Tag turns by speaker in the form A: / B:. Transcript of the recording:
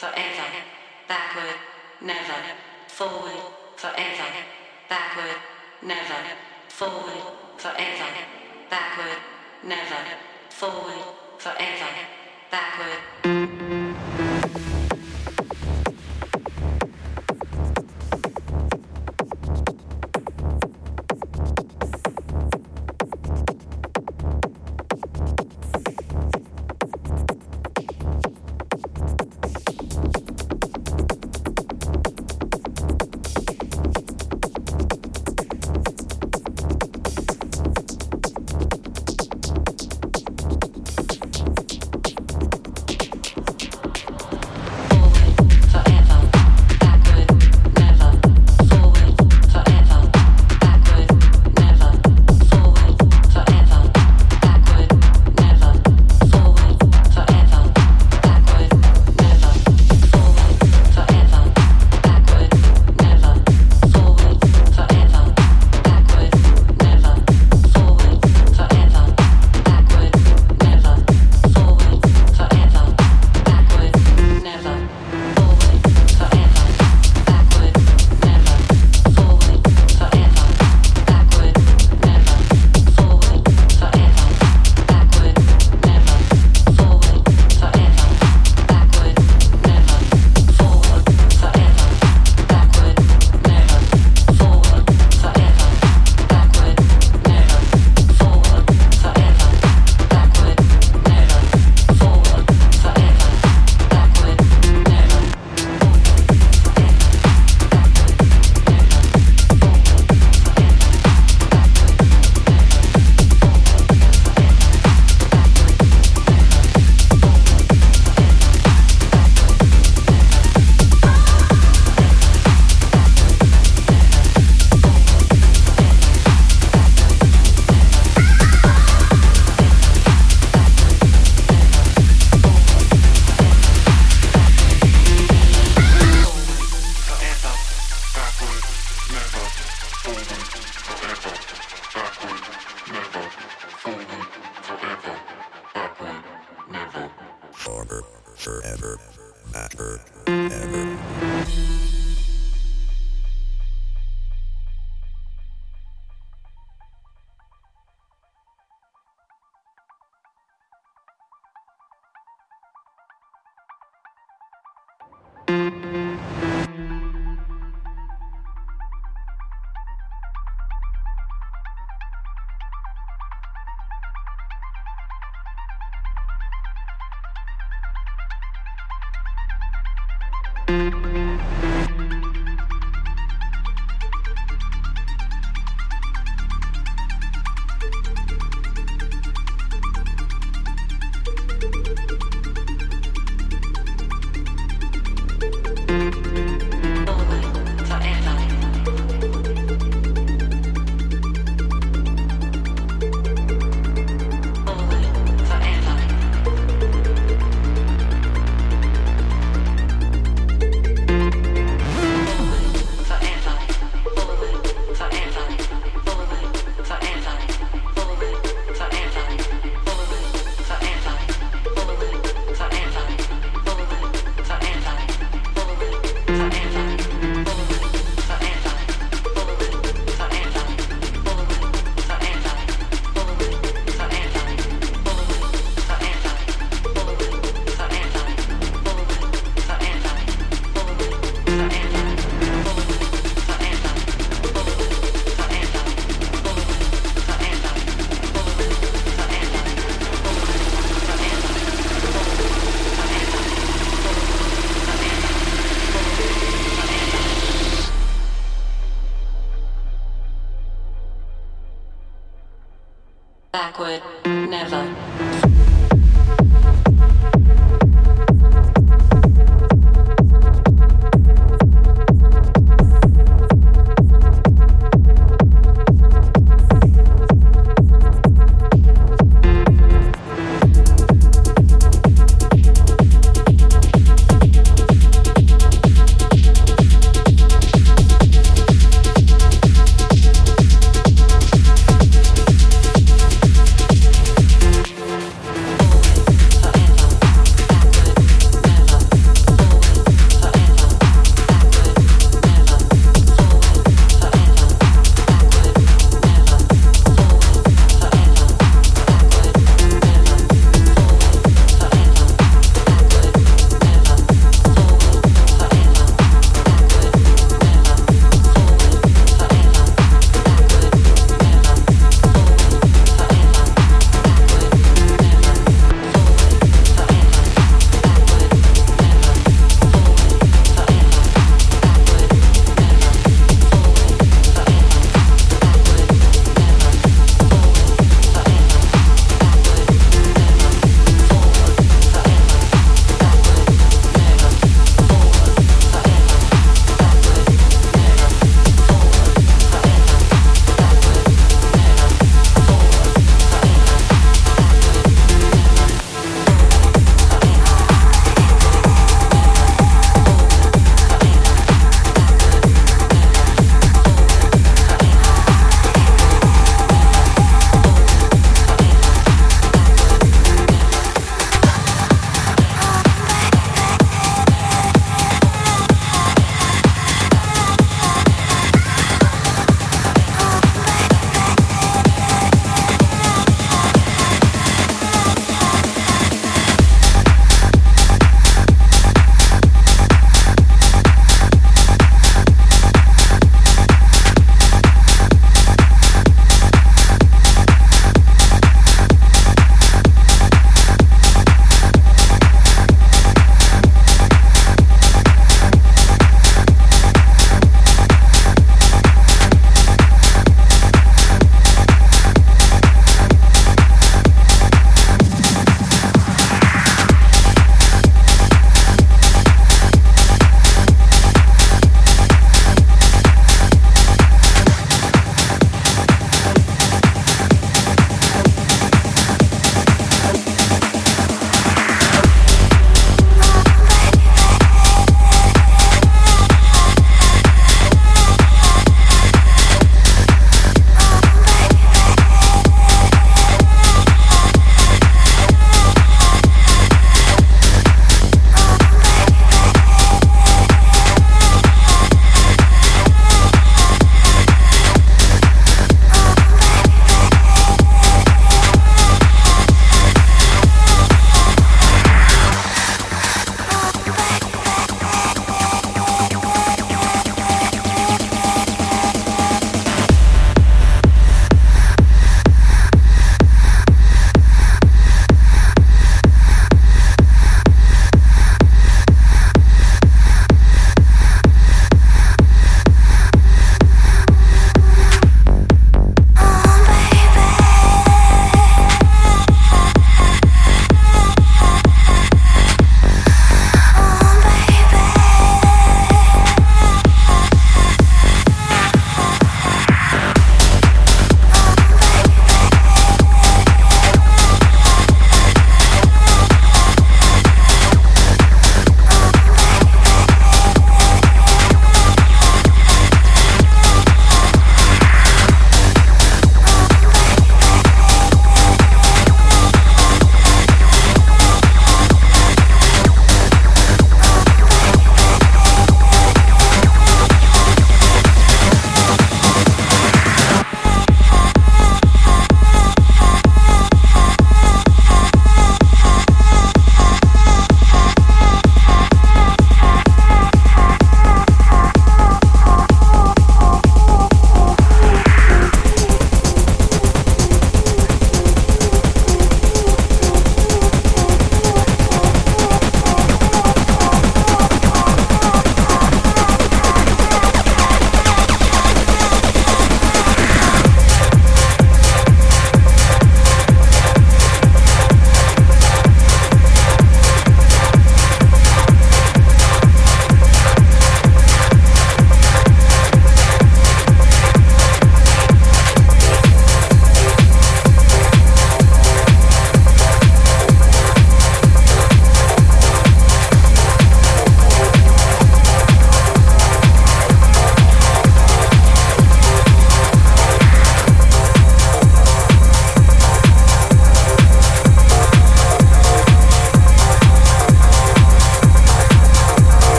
A: forever, backward, never, forward, forever, backward, never, forward, forever, backward, never, forward, forever, backward.